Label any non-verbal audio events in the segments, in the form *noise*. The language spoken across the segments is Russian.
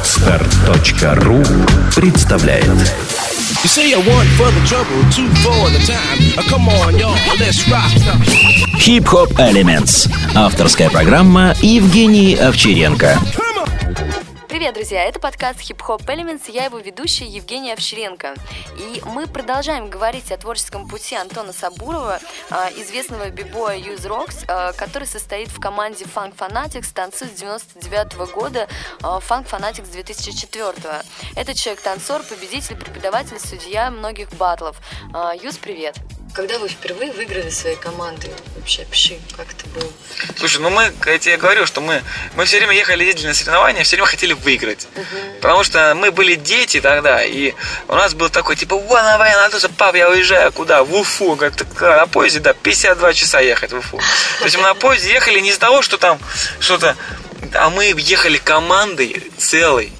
Отстар.ру представляет You say you want for the trouble, two for the time. Uh, come on, y'all, let's rock. Хип-хоп Elements. Авторская программа Евгений Овчаренко. Привет, друзья! Это подкаст Hip Hop Elements, я его ведущая Евгения Овчаренко. И мы продолжаем говорить о творческом пути Антона Сабурова, а, известного бибоя Use Rocks, а, который состоит в команде Funk Fanatics, танцует с 99 года, а, Funk Fanatics 2004. Этот человек-танцор, победитель, преподаватель, судья многих батлов. Юз, привет! Когда вы впервые выиграли своей командой? Вообще, пиши, как это было? Слушай, ну мы, я тебе говорю, что мы, мы все время ехали, ездили на соревнования, все время хотели выиграть. Угу. Потому что мы были дети тогда, и у нас был такой, типа, вон, давай, Анатолий, пап, я уезжаю, куда? В Уфу. Говорит, на поезде, да, 52 часа ехать в Уфу. То есть мы на поезде ехали не из-за того, что там что-то... А мы ехали командой целой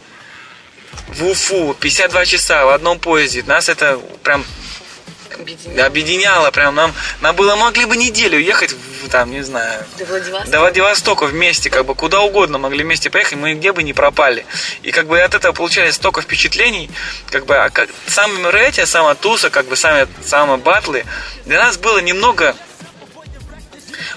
в Уфу 52 часа в одном поезде. Нас это прям объединяло. объединяло прям нам нам было могли бы неделю ехать в, там не знаю до Владивостока. до Владивостока вместе как бы куда угодно могли вместе поехать мы где бы не пропали и как бы от этого получали столько впечатлений как бы а как, сами мероприятия сама туса как бы сами самые батлы для нас было немного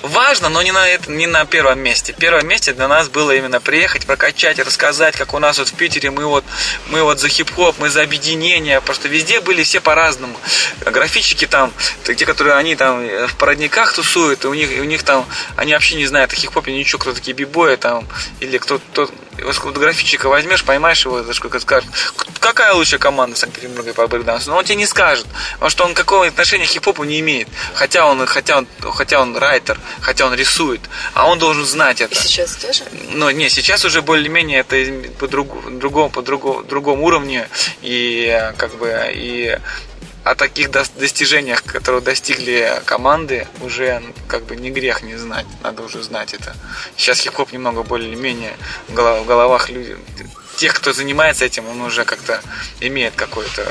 важно, но не на, это, не на первом месте. Первое месте для нас было именно приехать, прокачать, рассказать, как у нас вот в Питере мы вот, мы вот за хип-хоп, мы за объединение, просто везде были все по-разному. Графичики там, те, которые они там в породниках тусуют, и у них, и у них там, они вообще не знают о хип-хопе ничего, кто такие бибои там, или кто, кто вот графичика возьмешь, поймаешь его, за сколько скажет, какая лучшая команда Санкт-Петербурга по брейкдансу, но он тебе не скажет, потому что он какого отношения к хип-хопу не имеет, хотя он, хотя он, хотя он райтер, хотя он рисует, а он должен знать это. И сейчас тоже? Но не, сейчас уже более-менее это по другому, по другому, другому уровне и как бы и о таких достижениях, которые достигли команды, уже как бы не грех не знать, надо уже знать это. Сейчас хип-хоп немного более-менее в головах людей, тех, кто занимается этим, он уже как-то имеет какой-то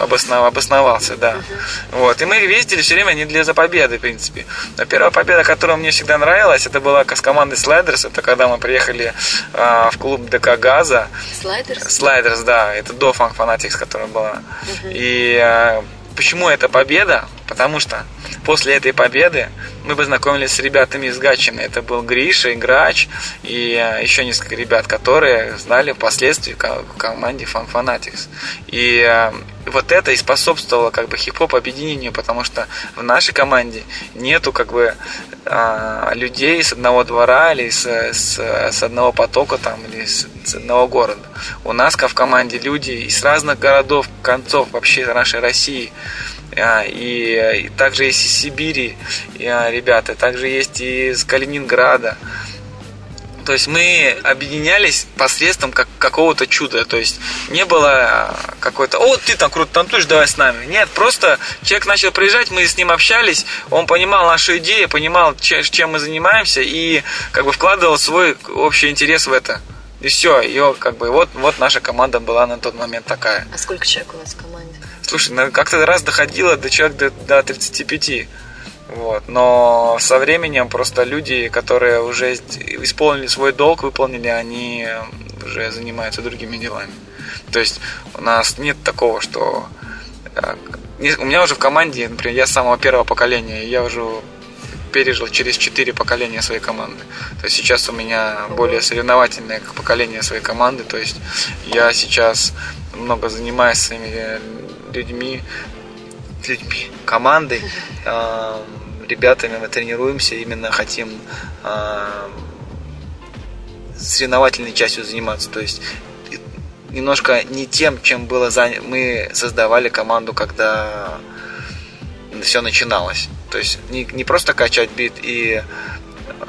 обоснов... обосновался, да. Угу. Вот. И мы ездили все время не для за победы, в принципе. Но первая победа, которая мне всегда нравилась, это была с командой Слайдерс. Это когда мы приехали э, в клуб ДК Газа. Слайдерс? Слайдерс, да. Это до Funk Fanatics, которая была. Угу. И э, почему это победа? Потому что после этой победы мы познакомились с ребятами из Гатчины. Это был Гриша, Играч и э, еще несколько ребят, которые знали впоследствии в команде Fun Fanatics. И э, вот это и способствовало как бы хип-хоп объединению, потому что в нашей команде нету как бы э, людей с одного двора или с, с, с одного потока там или с, с одного города. У нас в команде люди из разных городов, концов вообще нашей России. А, и, и также есть из Сибири а, ребята, также есть из Калининграда. То есть мы объединялись посредством как, какого-то чуда. То есть не было а, какой-то, о, ты там круто танцуешь, давай с нами. Нет, просто человек начал приезжать, мы с ним общались, он понимал нашу идею, понимал, чем мы занимаемся и как бы вкладывал свой общий интерес в это. И все, ее как бы вот, вот наша команда была на тот момент такая. А сколько человек у вас в команде? Слушай, ну, как-то раз доходило до человек до, до 35. Вот. Но со временем просто люди, которые уже исполнили свой долг, выполнили, они уже занимаются другими делами. То есть у нас нет такого, что э, у меня уже в команде, например, я с самого первого поколения, я уже пережил через четыре поколения своей команды. То есть сейчас у меня более соревновательное поколение своей команды. То есть я сейчас много занимаюсь своими людьми, людьми, командой, э, ребятами мы тренируемся, именно хотим э, соревновательной частью заниматься. То есть немножко не тем, чем было занято. Мы создавали команду, когда все начиналось. То есть не, не просто качать бит и э,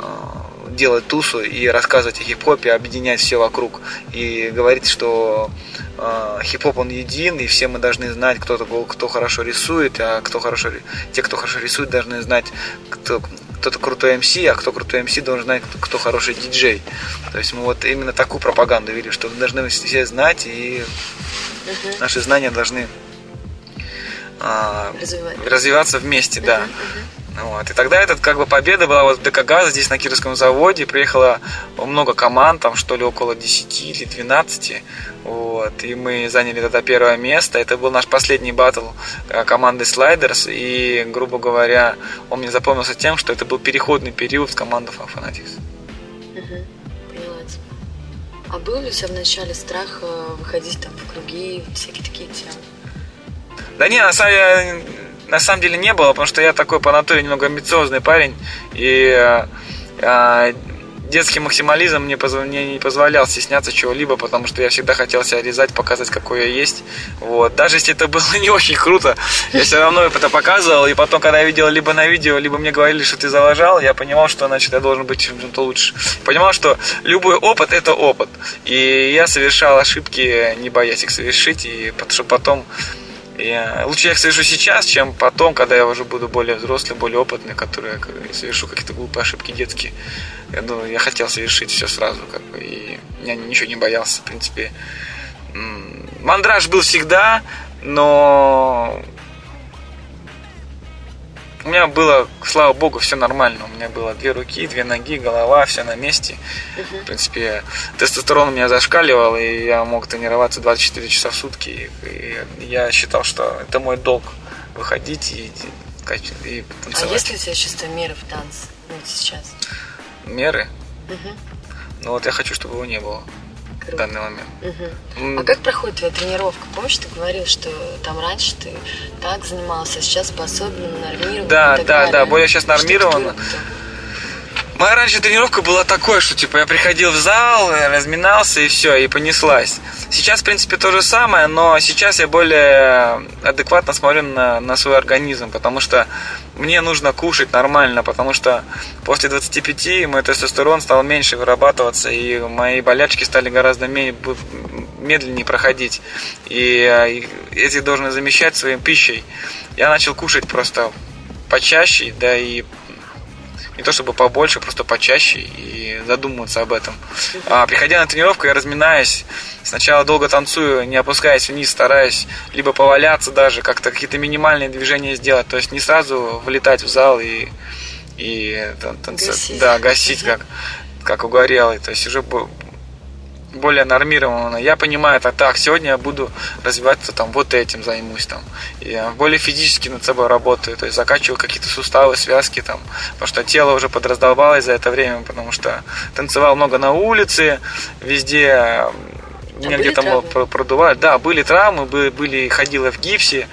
делать тусу и рассказывать о хип-хопе, объединять все вокруг и говорить, что э, хип-хоп он един, и все мы должны знать, кто, кто хорошо рисует, а кто хорошо, те, кто хорошо рисует, должны знать, кто, кто-то крутой МС, а кто крутой МС должен знать, кто, кто хороший диджей. То есть мы вот именно такую пропаганду вели, что мы должны все знать, и uh-huh. наши знания должны а, развиваться вместе, да. Вот. И тогда этот как бы победа была вот в ДК «Газа» здесь на Кировском заводе. Приехало много команд, там что ли около 10 или 12. Вот. И мы заняли тогда первое место. Это был наш последний батл э, команды Sliders. И, грубо говоря, он мне запомнился тем, что это был переходный период в команду Fanatics. Поняла тебя. А был ли у тебя вначале страх э, выходить там в круги, всякие такие темы? Да не, на самом деле, на самом деле не было, потому что я такой по натуре немного амбициозный парень. И э, э, детский максимализм мне, позв... мне не позволял стесняться чего-либо, потому что я всегда хотел себя резать, показать, какой я есть. Вот. Даже если это было *laughs* не очень круто, я все равно это показывал. И потом, когда я видел либо на видео, либо мне говорили, что ты залажал, я понимал, что значит я должен быть чем-то лучше. Понимал, что любой опыт это опыт. И я совершал ошибки, не боясь их совершить, и потом я, лучше я их совершу сейчас, чем потом, когда я уже буду более взрослый, более опытный, который я совершу какие-то глупые ошибки детские. Я думаю, я хотел совершить все сразу, как бы, и я ничего не боялся, в принципе. Мандраж был всегда, но у меня было, слава богу, все нормально. У меня было две руки, две ноги, голова, все на месте. В принципе, тестостерон у меня зашкаливал, и я мог тренироваться 24 часа в сутки. И я считал, что это мой долг выходить и, и танцевать. А есть ли у тебя чувство меры в танце ну, сейчас? Меры? Ну вот я хочу, чтобы его не было в данный момент. Угу. А как проходит твоя тренировка? Помнишь, ты говорил, что там раньше ты так занимался, а сейчас способен нормировать? Да, да, далее. да, более сейчас нормировано. Моя раньше тренировка была такой, что типа я приходил в зал, разминался и все, и понеслась. Сейчас, в принципе, то же самое, но сейчас я более адекватно смотрю на, на свой организм, потому что мне нужно кушать нормально, потому что после 25 мой тестостерон стал меньше вырабатываться, и мои болячки стали гораздо медленнее проходить. И эти должны замещать своей пищей. Я начал кушать просто почаще, да и не то чтобы побольше, просто почаще и задумываться об этом. А, приходя на тренировку, я разминаюсь, сначала долго танцую, не опускаясь вниз, стараюсь либо поваляться даже, как-то какие-то минимальные движения сделать, то есть не сразу влетать в зал и, и танцевать, гасить. да, гасить как, как угорелый, то есть уже более нормированно. Я понимаю, это так, сегодня я буду развиваться там вот этим займусь там. Я более физически над собой работаю, то есть закачиваю какие-то суставы, связки там, потому что тело уже подраздолбалось за это время, потому что танцевал много на улице, везде а меня где-то продували. Да, были травмы, были, ходила в гипсе,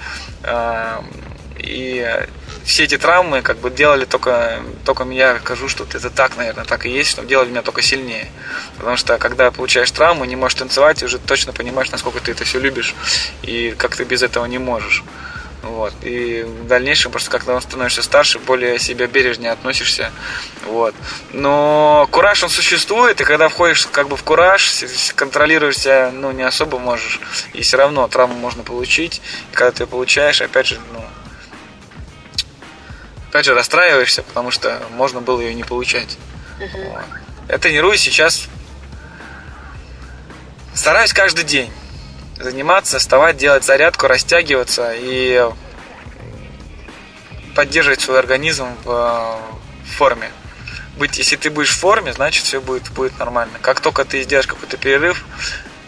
и все эти травмы как бы делали только, только меня, скажу, что это так, наверное, так и есть, что делали меня только сильнее. Потому что когда получаешь травму, не можешь танцевать, уже точно понимаешь, насколько ты это все любишь и как ты без этого не можешь. Вот. И в дальнейшем просто когда становишься старше, более себя бережнее относишься. Вот. Но кураж он существует, и когда входишь как бы в кураж, контролируешь себя ну, не особо можешь. И все равно травму можно получить. И когда ты ее получаешь, опять же, ну, опять же расстраиваешься, потому что можно было ее не получать. Uh-huh. Вот. Я тренируюсь сейчас. Стараюсь каждый день заниматься, вставать, делать зарядку, растягиваться и поддерживать свой организм в, в форме. Быть, если ты будешь в форме, значит все будет, будет нормально. Как только ты сделаешь какой-то перерыв,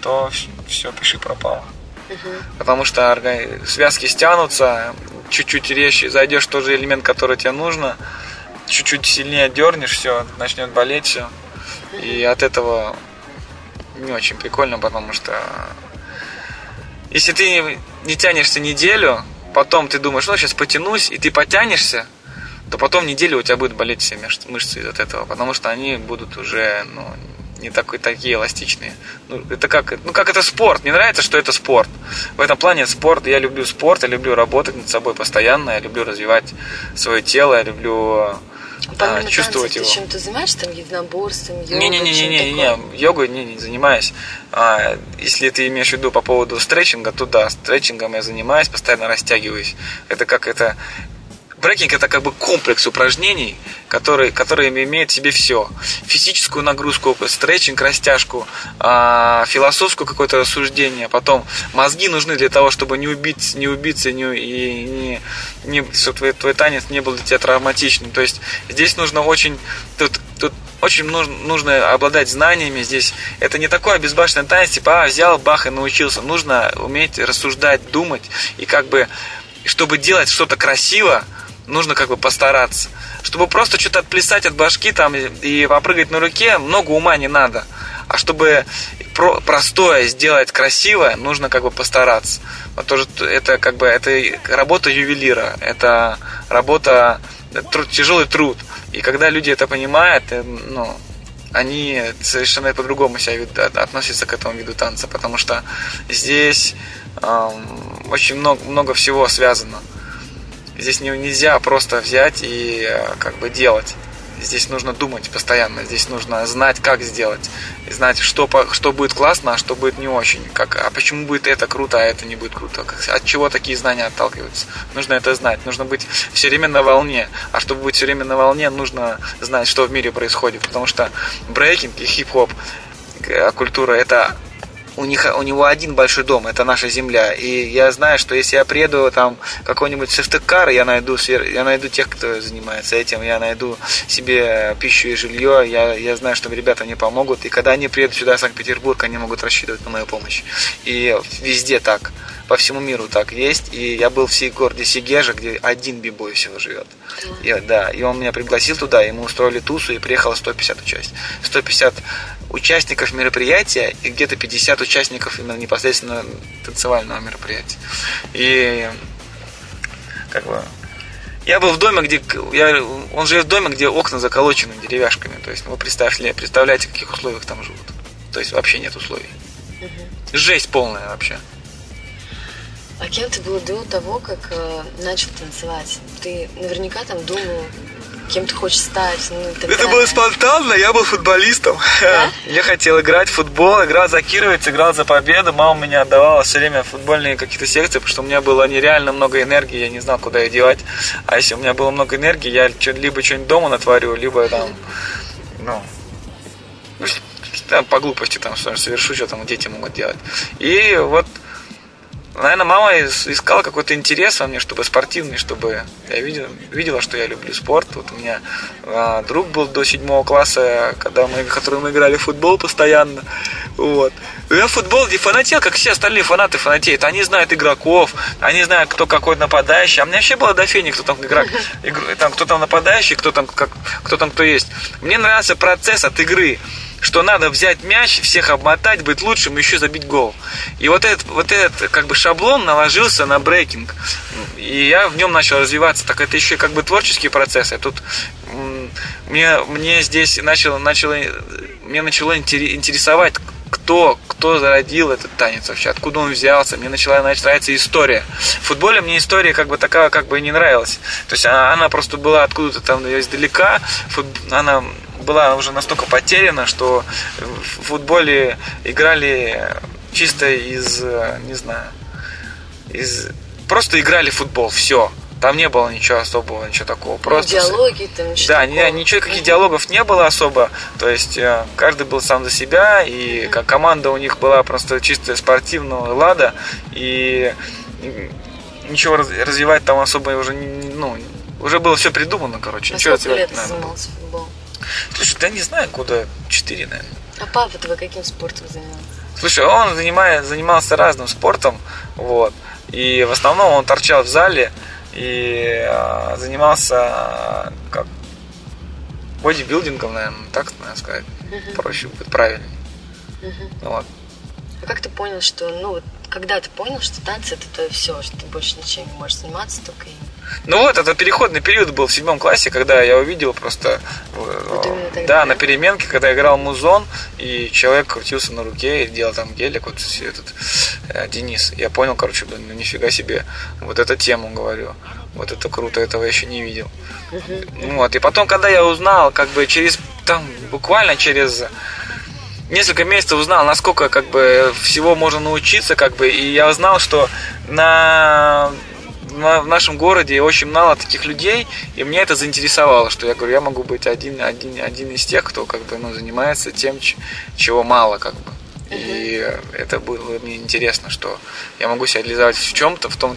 то все, пиши пропало. Угу. Потому что связки стянутся, чуть-чуть резче зайдешь в тот же элемент, который тебе нужно, чуть-чуть сильнее дернешь, все, начнет болеть все. И от этого не очень прикольно, потому что если ты не, не тянешься неделю, потом ты думаешь, ну, сейчас потянусь, и ты потянешься, то потом неделю у тебя будет болеть все мышцы из-за этого, потому что они будут уже, ну, не такой, такие эластичные. Ну, это как, ну, как это спорт. Мне нравится, что это спорт. В этом плане спорт. Я люблю спорт, я люблю работать над собой постоянно, я люблю развивать свое тело, я люблю а, чувствовать танцы, его. Ты чем-то занимаешься, там, единоборством, йогой? Не-не-не, не, йогой не, не занимаюсь. А, если ты имеешь в виду по поводу стретчинга, то да, стретчингом я занимаюсь, постоянно растягиваюсь. Это как это Брейкинг это как бы комплекс упражнений, которые, которые имеют в себе все. Физическую нагрузку, стретчинг, растяжку, э, философскую какое-то рассуждение. Потом мозги нужны для того, чтобы не, убить, не убиться не, и не, не, чтобы твой, твой танец не был для тебя травматичным. То есть здесь нужно очень... Тут, тут очень нужно, нужно обладать знаниями здесь. Это не такое безбашенное танец, типа, а, взял, бах, и научился. Нужно уметь рассуждать, думать. И как бы, чтобы делать что-то красиво, нужно как бы постараться. Чтобы просто что-то отплясать от башки там и попрыгать на руке, много ума не надо. А чтобы про простое сделать красивое, нужно как бы постараться. Вот тоже это как бы это работа ювелира, это работа труд, тяжелый труд. И когда люди это понимают, э, ну, они совершенно по-другому себя относятся к этому виду танца, потому что здесь эм, очень много, много всего связано. Здесь не, нельзя просто взять и э, как бы делать. Здесь нужно думать постоянно, здесь нужно знать, как сделать, знать, что, что будет классно, а что будет не очень, как, а почему будет это круто, а это не будет круто, как, от чего такие знания отталкиваются. Нужно это знать, нужно быть все время на волне, а чтобы быть все время на волне, нужно знать, что в мире происходит, потому что брейкинг и хип-хоп э, культура это у, них, у него один большой дом, это наша земля. И я знаю, что если я приеду там какой-нибудь Сыктывкар, я найду, я найду тех, кто занимается этим, я найду себе пищу и жилье, я, я знаю, что ребята мне помогут. И когда они приедут сюда, в Санкт-Петербург, они могут рассчитывать на мою помощь. И везде так по всему миру так есть. И я был в городе Сигежа, где один бибой всего живет. И, да, и он меня пригласил туда, мы устроили тусу, и приехало 150 участников. 150 участников мероприятия и где-то 50 участников именно непосредственно танцевального мероприятия. И как бы я был в доме, где я, он живет в доме, где окна заколочены деревяшками. То есть вы представляете, представляете, в каких условиях там живут. То есть вообще нет условий. Угу. Жесть полная вообще. А кем ты был до того, как э, начал танцевать? Ты наверняка там думал, кем ты хочешь стать. Ну, Это далее. было спонтанно, я был футболистом. Да? *laughs* Я хотел играть в футбол, играл за Кировец, играл за победу. Мама меня отдавала все время в футбольные какие-то секции, потому что у меня было нереально много энергии, я не знал, куда ее девать. А если у меня было много энергии, я либо что-нибудь дома натворю, либо там, ну, там по глупости там совершу, что там дети могут делать. И вот Наверное, мама искала какой-то интерес во мне, чтобы спортивный, чтобы я видел, видела, что я люблю спорт. Вот у меня а, друг был до седьмого класса, когда мы, который мы играли в футбол постоянно. Вот. Я футбол не фанател, как все остальные фанаты фанатеют. Они знают игроков, они знают, кто какой нападающий. А мне вообще было до фени, кто там игрок, игр, там, кто там нападающий, кто там, как, кто там кто есть. Мне нравился процесс от игры что надо взять мяч, всех обмотать, быть лучшим, еще забить гол. И вот этот, вот этот как бы шаблон наложился на брейкинг. И я в нем начал развиваться. Так это еще как бы творческий процесс. И тут мне, мне здесь начало, начало, мне начало интересовать, кто, кто зародил этот танец вообще, откуда он взялся. Мне начала нравиться история. В футболе мне история как бы такая как бы не нравилась. То есть она, она просто была откуда-то там издалека. Она была уже настолько потеряна, что в футболе играли чисто из, не знаю, из просто играли в футбол, все. Там не было ничего особого, ничего такого. Просто... Диалоги там ничего Да, такого. ничего, каких диалогов не было особо. То есть э, каждый был сам за себя, и как команда у них была просто чисто спортивного лада, и ничего развивать там особо уже ну, уже было все придумано, короче. А ничего сколько лет занимался футболом? Слушай, да не знаю, куда 4, наверное. А папа твой каким спортом занимался? Слушай, он занимает, занимался разным спортом, вот. И в основном он торчал в зале и а, занимался как бодибилдингом, наверное, так надо сказать. Uh-huh. Проще будет правильнее. Uh-huh. Вот. А как ты понял, что, ну, вот, когда ты понял, что танцы это то все, что ты больше ничем не можешь заниматься, только им? Ну вот, это переходный период был в седьмом классе, когда я увидел просто, вот э, да, на переменке, когда играл музон, и человек крутился на руке и делал там гелик, вот этот э, Денис. Я понял, короче, блин, ну нифига себе, вот эту тему говорю. Вот это круто, этого я еще не видел. Вот, и потом, когда я узнал, как бы через, там, буквально через несколько месяцев узнал, насколько как бы всего можно научиться, как бы, и я узнал, что на на- в нашем городе очень мало таких людей, и мне это заинтересовало, что я говорю, я могу быть один, один, один из тех, кто как бы ну, занимается тем, чего мало как бы. И это было мне интересно, что я могу себя реализовать в чем-то, в том,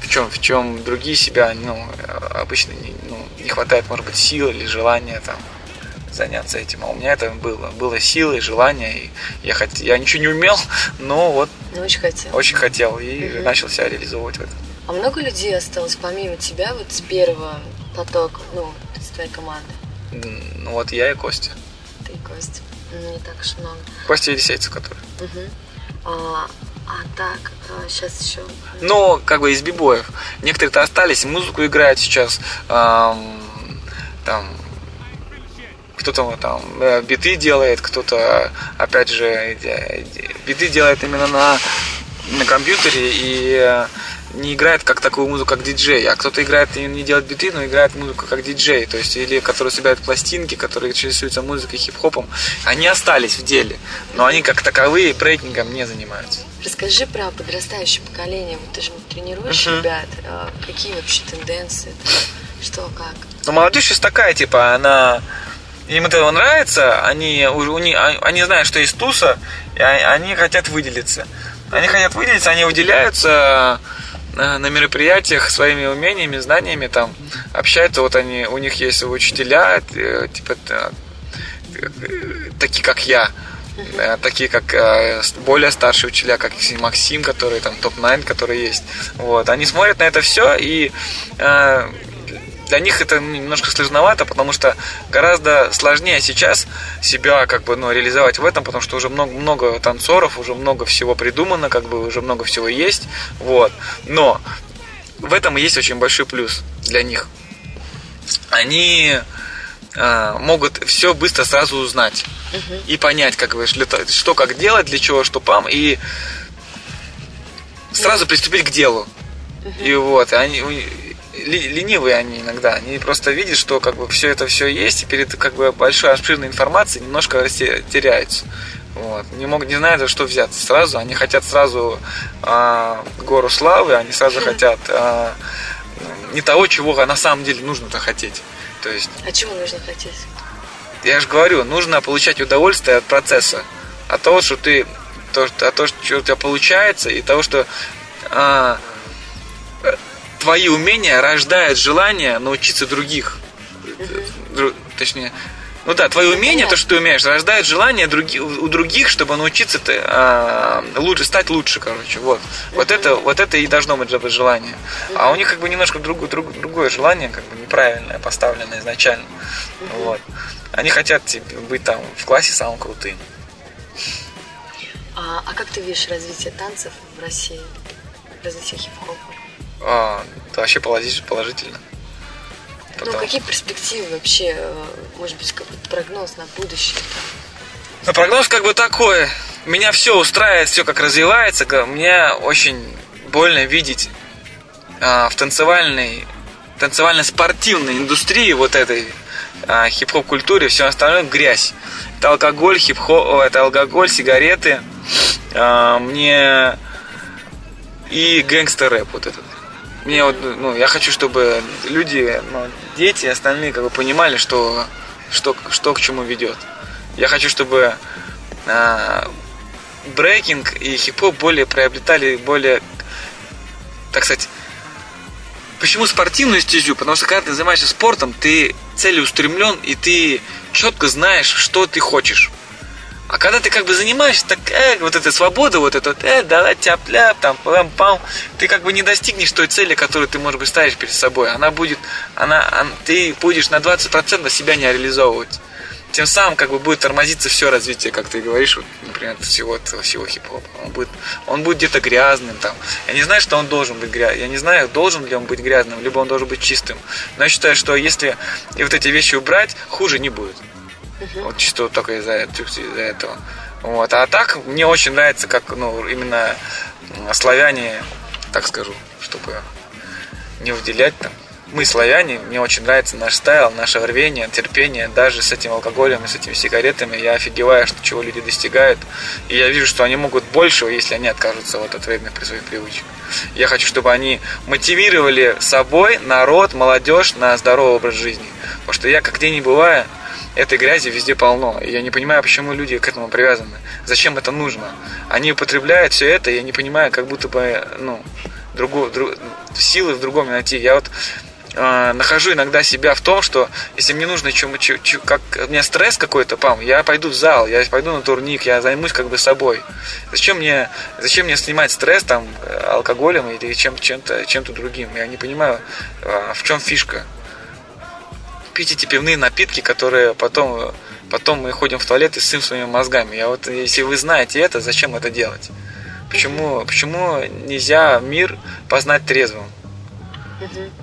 в чем, в чем другие себя, ну, обычно не, ну, не хватает, может быть, сил или желания там заняться этим. А у меня это было. Было силы, желание. И я, хот... я ничего не умел, но вот Ну, очень хотел. очень хотел и Мгм. начал себя реализовывать в этом. А много людей осталось помимо тебя вот с первого потока, ну, с твоей команды? Ну вот я и Костя. Ты и Костя. Ну, Не так уж много. Костя Елисейцев, который. Мгм. А, а так, сейчас еще... Но как бы из бибоев. Некоторые-то остались, музыку играют сейчас. ам, там кто-то там э, биты делает, кто-то опять же биты делает именно на, на компьютере и не играет как такую музыку, как диджей, а кто-то играет и не делает биты, но играет музыку как диджей, то есть или которые собирают пластинки, которые интересуются музыкой, хип-хопом, они остались в деле, но они как таковые брейкингом не занимаются. Расскажи про подрастающее поколение. Вот ты же тренируешь Мгм. ребят. А, Какие вообще тенденции? Что, как? Но молодежь сейчас такая, типа, она... Им это нравится, они, уже, у них- а- они знают, что есть туса, и они хотят выделиться. Они хотят выделиться, они выделяются э, на мероприятиях своими умениями, знаниями, там, общаются, вот они, у них есть учителя, э, типа, э, такие, как я, э, такие, как более старшие учителя, как Максим, который там топ-9, который есть. Вот. Они смотрят на это все, и для них это немножко сложновато, потому что гораздо сложнее сейчас себя как бы ну, реализовать в этом, потому что уже много, много танцоров, уже много всего придумано, как бы уже много всего есть. Вот. Но в этом и есть очень большой плюс для них. Они э, могут все быстро сразу узнать и понять, как бы, что, как делать, для чего, что пам, и сразу приступить к делу. И вот, они ли- ленивые они иногда, они просто видят, что как бы все это все есть, и перед как бы большой обширной информацией немножко теряются. Вот. Не могут, не знают, за что взяться сразу. Они хотят сразу а, гору славы, они сразу хотят а, не того, чего на самом деле нужно-то хотеть. То есть А чего нужно хотеть? я же говорю, нужно получать удовольствие от процесса, от того, что ты, то, от того, что у тебя получается, и того, что э, твои умения рождают желание научиться других. Дру- точнее, ну да, твои умения, то, что ты умеешь, рождает желание у других, чтобы научиться ты, а, лучше, стать лучше, короче. Вот. Вот, это, вот это и должно быть же- желание. А у них как бы немножко другое, друг- другое желание, как бы неправильное, поставленное изначально. Вот. Они хотят типа, быть там в классе самым крутым. А, а как ты видишь развитие танцев в России? Развитие хип-хопа? А, это вообще положи- положительно. Ну, Потому- какие перспективы вообще, э, может быть, какой-то прогноз на будущее? Ну, прогноз как бы такой. Меня все устраивает, все как развивается. Мне очень больно видеть а, в танцевальной, танцевально-спортивной индустрии вот этой а, хип-хоп культуре все остальное грязь. Это алкоголь, хип-хоп, это алкоголь, сигареты. А, мне и гэнгстер-рэп вот этот. Мне вот, ну, я хочу, чтобы люди, ну, дети остальные как бы понимали, что, что, что к чему ведет. Я хочу, чтобы а, брейкинг и хип-хоп более приобретали более, так сказать, Почему спортивную стезю? Потому что когда ты занимаешься спортом, ты целеустремлен и ты четко знаешь, что ты хочешь. А когда ты как бы занимаешься, так, э, вот эта свобода, вот это, вот, э, давай тяп-ляп, там, пам пам ты как бы не достигнешь той цели, которую ты, может быть, ставишь перед собой. Она будет, она, он- ты будешь на 20% себя не реализовывать. Тем самым как бы будет тормозиться все развитие, как ты говоришь, вот, например, всего всего хип-хопа. Он будет, он будет где-то грязным там. Я не знаю, что он должен быть грязным. Я не знаю, должен ли он быть грязным, либо он должен быть чистым. Но я считаю, что если и вот эти вещи убрать, хуже не будет. Вот чисто только из-за этого. Из-за этого. Вот. А так мне очень нравится, как ну, именно славяне, так скажу, чтобы не выделять там мы, славяне, мне очень нравится наш стайл, наше рвение, терпение. Даже с этим алкоголем и с этими сигаретами я офигеваю, что чего люди достигают. И я вижу, что они могут большего, если они откажутся вот от вредных своих привычек. Я хочу, чтобы они мотивировали собой народ, молодежь на здоровый образ жизни. Потому что я, как где не бываю, этой грязи везде полно. И я не понимаю, почему люди к этому привязаны. Зачем это нужно? Они употребляют все это, и я не понимаю, как будто бы, ну, другу, друг, силы в другом найти. Я вот э, нахожу иногда себя в том, что если мне нужно чем, чем, чем как у меня стресс какой-то, пам, я пойду в зал, я пойду на турник, я займусь как бы собой. Зачем мне, зачем мне снимать стресс там алкоголем или чем, чем-то, чем-то другим? Я не понимаю, э, в чем фишка. Пить эти пивные напитки, которые потом, потом мы ходим в туалет и ссым своими мозгами. Я вот, если вы знаете это, зачем это делать? Почему, почему нельзя мир познать трезвым?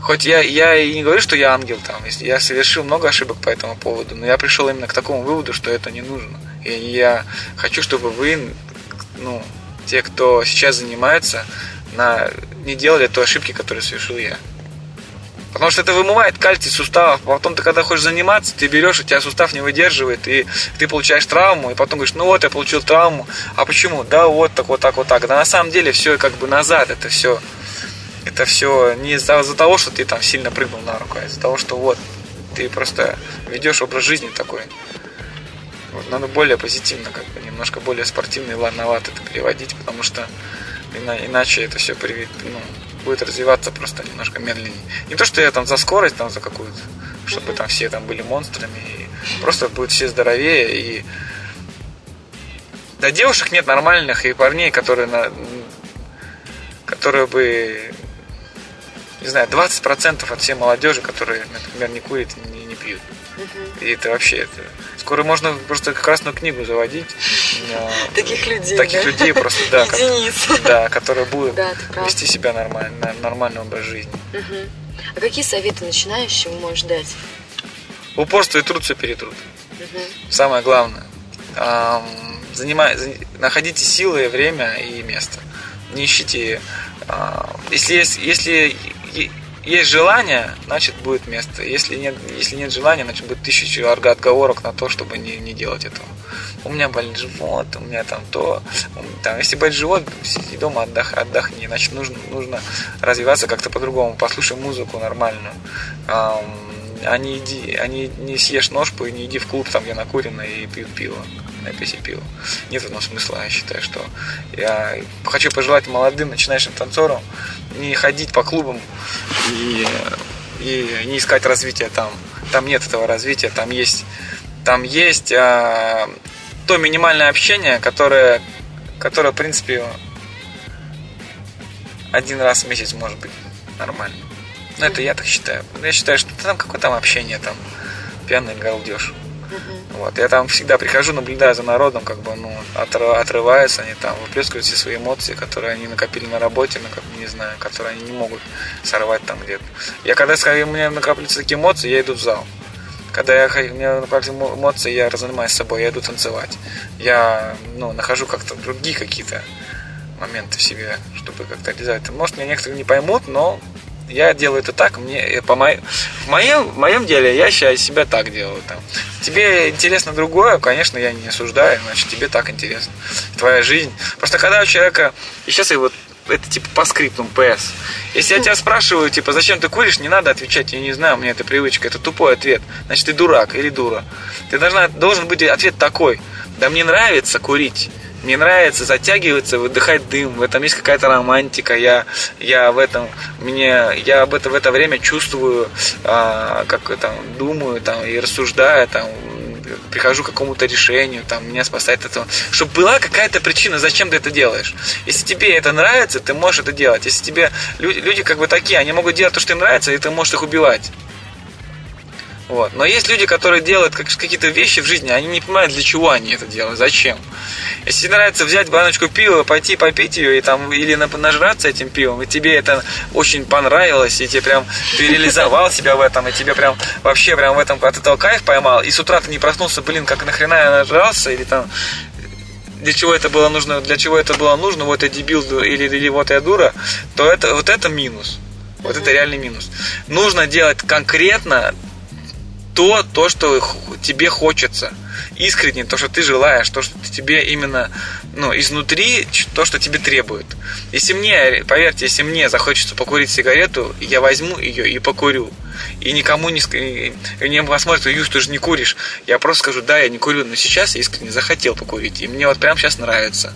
Хоть я, я и не говорю, что я ангел там, я совершил много ошибок по этому поводу, но я пришел именно к такому выводу, что это не нужно. И я хочу, чтобы вы, ну, те, кто сейчас занимается, на, не делали той ошибки, которую совершил я. Потому что это вымывает кальций суставов. Потом ты, когда хочешь заниматься, ты берешь, у тебя сустав не выдерживает, и ты получаешь травму, и потом говоришь, ну вот, я получил травму. А почему? Да, вот так, вот так, вот так. Да на самом деле все как бы назад, это все это все не из-за, из того, что ты там сильно прыгнул на руку, а из-за того, что вот ты просто ведешь образ жизни такой. Вот, надо более позитивно, как бы немножко более спортивно и ладновато это переводить, потому что иначе это все привит, ну, будет развиваться просто немножко медленнее. Не то, что я там за скорость, там за какую-то, чтобы там все там были монстрами, и просто будут все здоровее и да девушек нет нормальных и парней, которые на, которые бы не знаю, 20% от всей молодежи, которые, например, не курят и не, не пьют. Угу. И это вообще это. Скоро можно просто красную книгу заводить. Таких людей. Таких да? людей просто, да. Да, которые будут да, вести себя нормально, нормальный образ жизни. Угу. А какие советы начинающим можешь дать? Упорство и труд все перетрут. Угу. Самое главное. Занимай, находите силы, время и место. Не ищите если есть, если есть желание, значит будет место. Если нет, если нет желания, значит будет тысячу отговорок на то, чтобы не, не делать этого. У меня болит живот, у меня там то. Там, если болит живот, сиди дома, отдох, отдохни. Значит, нужно, нужно развиваться как-то по-другому. Послушай музыку нормальную. А не, иди, а не, не съешь ножку и не иди в клуб, там, где накурено и пьют пиво написи пиво. Нет этого смысла, я считаю, что я хочу пожелать молодым начинающим танцорам не ходить по клубам и, и не искать развития там. Там нет этого развития, там есть, там есть а, то минимальное общение, которое, которое, в принципе, один раз в месяц может быть нормально. Но это я так считаю. Я считаю, что там какое там общение, там пьяный галдеж. Вот. Я там всегда прихожу, наблюдаю за народом, как бы, ну, отрываются, они там выплескивают все свои эмоции, которые они накопили на работе, на, как, не знаю, которые они не могут сорвать там где-то. Я когда у меня накапливаются такие эмоции, я иду в зал. Когда я, у меня накапливаются эмоции, я занимаюсь собой, я иду танцевать. Я, ну, нахожу как-то другие какие-то моменты в себе, чтобы как-то реализовать. Может, меня некоторые не поймут, но я делаю это так, мне э, по моей, в моем, в моем деле я сейчас себя так делаю. Там. Тебе интересно другое, конечно, я не осуждаю, значит, тебе так интересно. Твоя жизнь. Просто когда у человека, и сейчас я вот это типа по скриптам ПС. Если я тебя спрашиваю, типа, зачем ты куришь, не надо отвечать, я не знаю, у меня это привычка, это тупой ответ. Значит, ты дурак или дура. Ты должна, должен быть ответ такой. Да мне нравится курить. Мне нравится затягиваться, выдыхать дым. В этом есть какая-то романтика. Я, я в этом, мне, я об этом в это время чувствую, а, как там, думаю там, и рассуждаю, там, прихожу к какому-то решению, там, меня спасает это. Чтобы была какая-то причина, зачем ты это делаешь. Если тебе это нравится, ты можешь это делать. Если тебе люди, люди как бы такие, они могут делать то, что им нравится, и ты можешь их убивать. Вот. Но есть люди, которые делают какие-то вещи в жизни, они не понимают, для чего они это делают, зачем. Если тебе нравится взять баночку пива, пойти попить ее и там или нажраться этим пивом, и тебе это очень понравилось, и тебе прям ты реализовал *laughs* себя в этом, и тебе прям вообще прям в этом от этого кайф поймал, и с утра ты не проснулся, блин, как нахрена я нажрался, или там для чего это было нужно, для чего это было нужно, вот я дебил или, или вот я дура, то это вот это минус. Вот это реальный минус. Нужно делать конкретно то, то, что тебе хочется. Искренне, то, что ты желаешь, то, что тебе именно ну, изнутри, то, что тебе требует. Если мне, поверьте, если мне захочется покурить сигарету, я возьму ее и покурю. И никому не, не посмотрят, Юс, ты же не куришь. Я просто скажу, да, я не курю, но сейчас я искренне захотел покурить. И мне вот прямо сейчас нравится.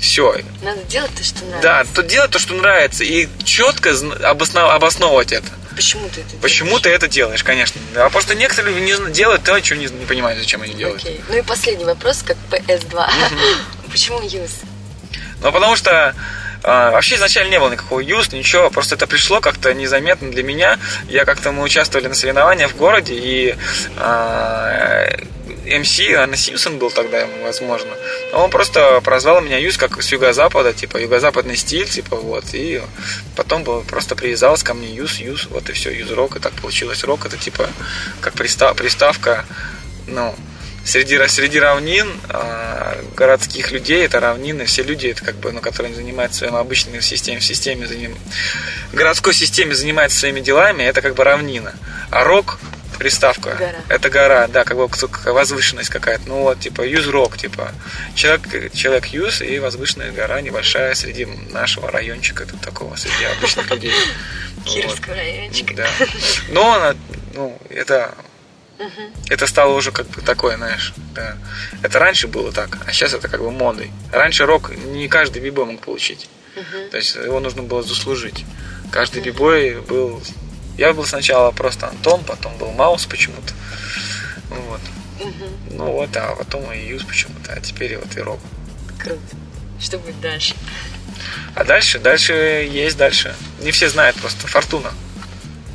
Все. Надо делать то, что нравится. Да, то делать то, что нравится. И четко обоснов, обосновывать это. Почему ты это делаешь? Почему ты это делаешь, конечно. А просто некоторые не делают то, чего не, не понимают, зачем они делают. Окей. Ну и последний вопрос, как PS2. *laughs* Почему юз? Ну, потому что а, вообще изначально не было никакого юз, ничего, просто это пришло как-то незаметно для меня. Я как-то мы участвовали на соревнованиях в городе, и а, МС, Анна Симпсон был тогда, возможно. Он просто прозвал меня Юз как с юго-запада, типа юго-западный стиль, типа вот. И потом просто привязался ко мне Юз, Юз, вот и все, Юз Рок, и так получилось. Рок это типа как пристав, приставка, ну, среди, среди равнин э, городских людей, это равнины, все люди, это как бы, ну, которые занимаются своим обычной системе, в системе, заним... городской системе занимаются своими делами, это как бы равнина. А рок приставка. Гора. Это гора, да, как бы возвышенность какая-то. Ну вот, типа, юз-рок, типа. Человек, человек юз и возвышенная гора небольшая среди нашего райончика, тут такого, среди обычных людей. *laughs* Кировского райончика. Да. Но она, ну, это Это стало уже как бы такое, знаешь, да. Это раньше было так, а сейчас это как бы модой. Раньше рок не каждый бибой мог получить. То есть его нужно было заслужить. Каждый бибой был я был сначала просто Антон, потом был Маус почему-то. Вот. Угу. Ну вот, а потом и Юз почему-то, а теперь вот и Роб. Круто. Что будет дальше? А дальше, дальше есть дальше. Не все знают просто. Фортуна.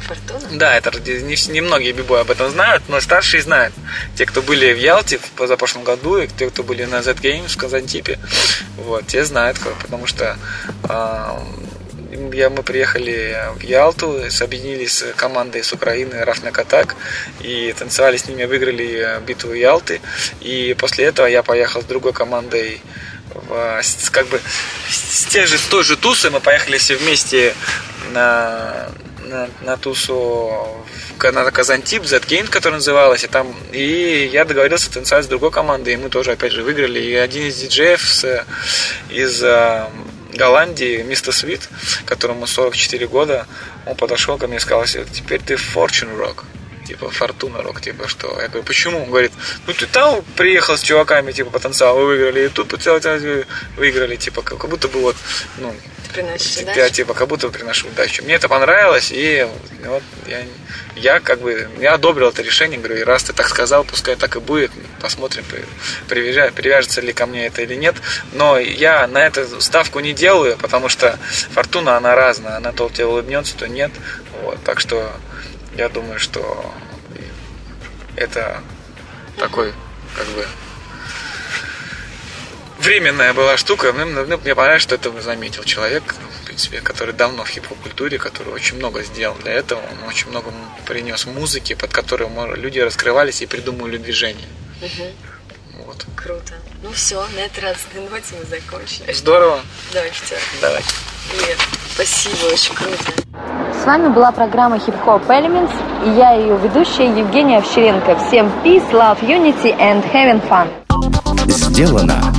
Фортуна? Да, это не, не многие бибои об этом знают, но старшие знают. Те, кто были в Ялте в позапрошлом году, и те, кто были на Z Games в Казантипе, вот, те знают, потому что э, я, мы приехали в Ялту, объединились с командой с Украины Рафнак Атак и танцевали с ними, выиграли битву Ялты. И после этого я поехал с другой командой в, как бы с, те же, той же тусы мы поехали все вместе на, на, на тусу на Казантип, Z-Game, который называлась, и там, и я договорился танцевать с другой командой, и мы тоже, опять же, выиграли, и один из диджеев с, из а, Голландии, мистер Свит, которому 44 года, он подошел ко мне и сказал, теперь ты Fortune Rock типа Фортуна Рок, типа что? Я говорю, почему? Он говорит, ну ты там приехал с чуваками, типа потенциал, вы выиграли, и тут потенциал выиграли, типа как будто бы вот, ну, приносишь тебя, удачу. типа, как будто приношу удачу. Мне это понравилось, и вот я, я как бы, я одобрил это решение, говорю, и раз ты так сказал, пускай так и будет, посмотрим, привяжется, привяжется ли ко мне это или нет. Но я на эту ставку не делаю, потому что фортуна, она разная, она то тебе улыбнется, то нет. Вот, так что я думаю, что это такой, как бы, временная была штука. Мне, мне понравилось, что это заметил человек, в принципе, который давно в хип-хоп культуре, который очень много сделал для этого. Он очень много принес музыки, под которую люди раскрывались и придумывали движение. Угу. Вот. Круто. Ну все, на этой радостной ноте мы закончили. Здорово. Давай, все. Давай. Привет. Спасибо, очень круто. С вами была программа Hip Hop Elements и я ее ведущая Евгения Овчаренко. Всем peace, love, unity and having fun. Сделано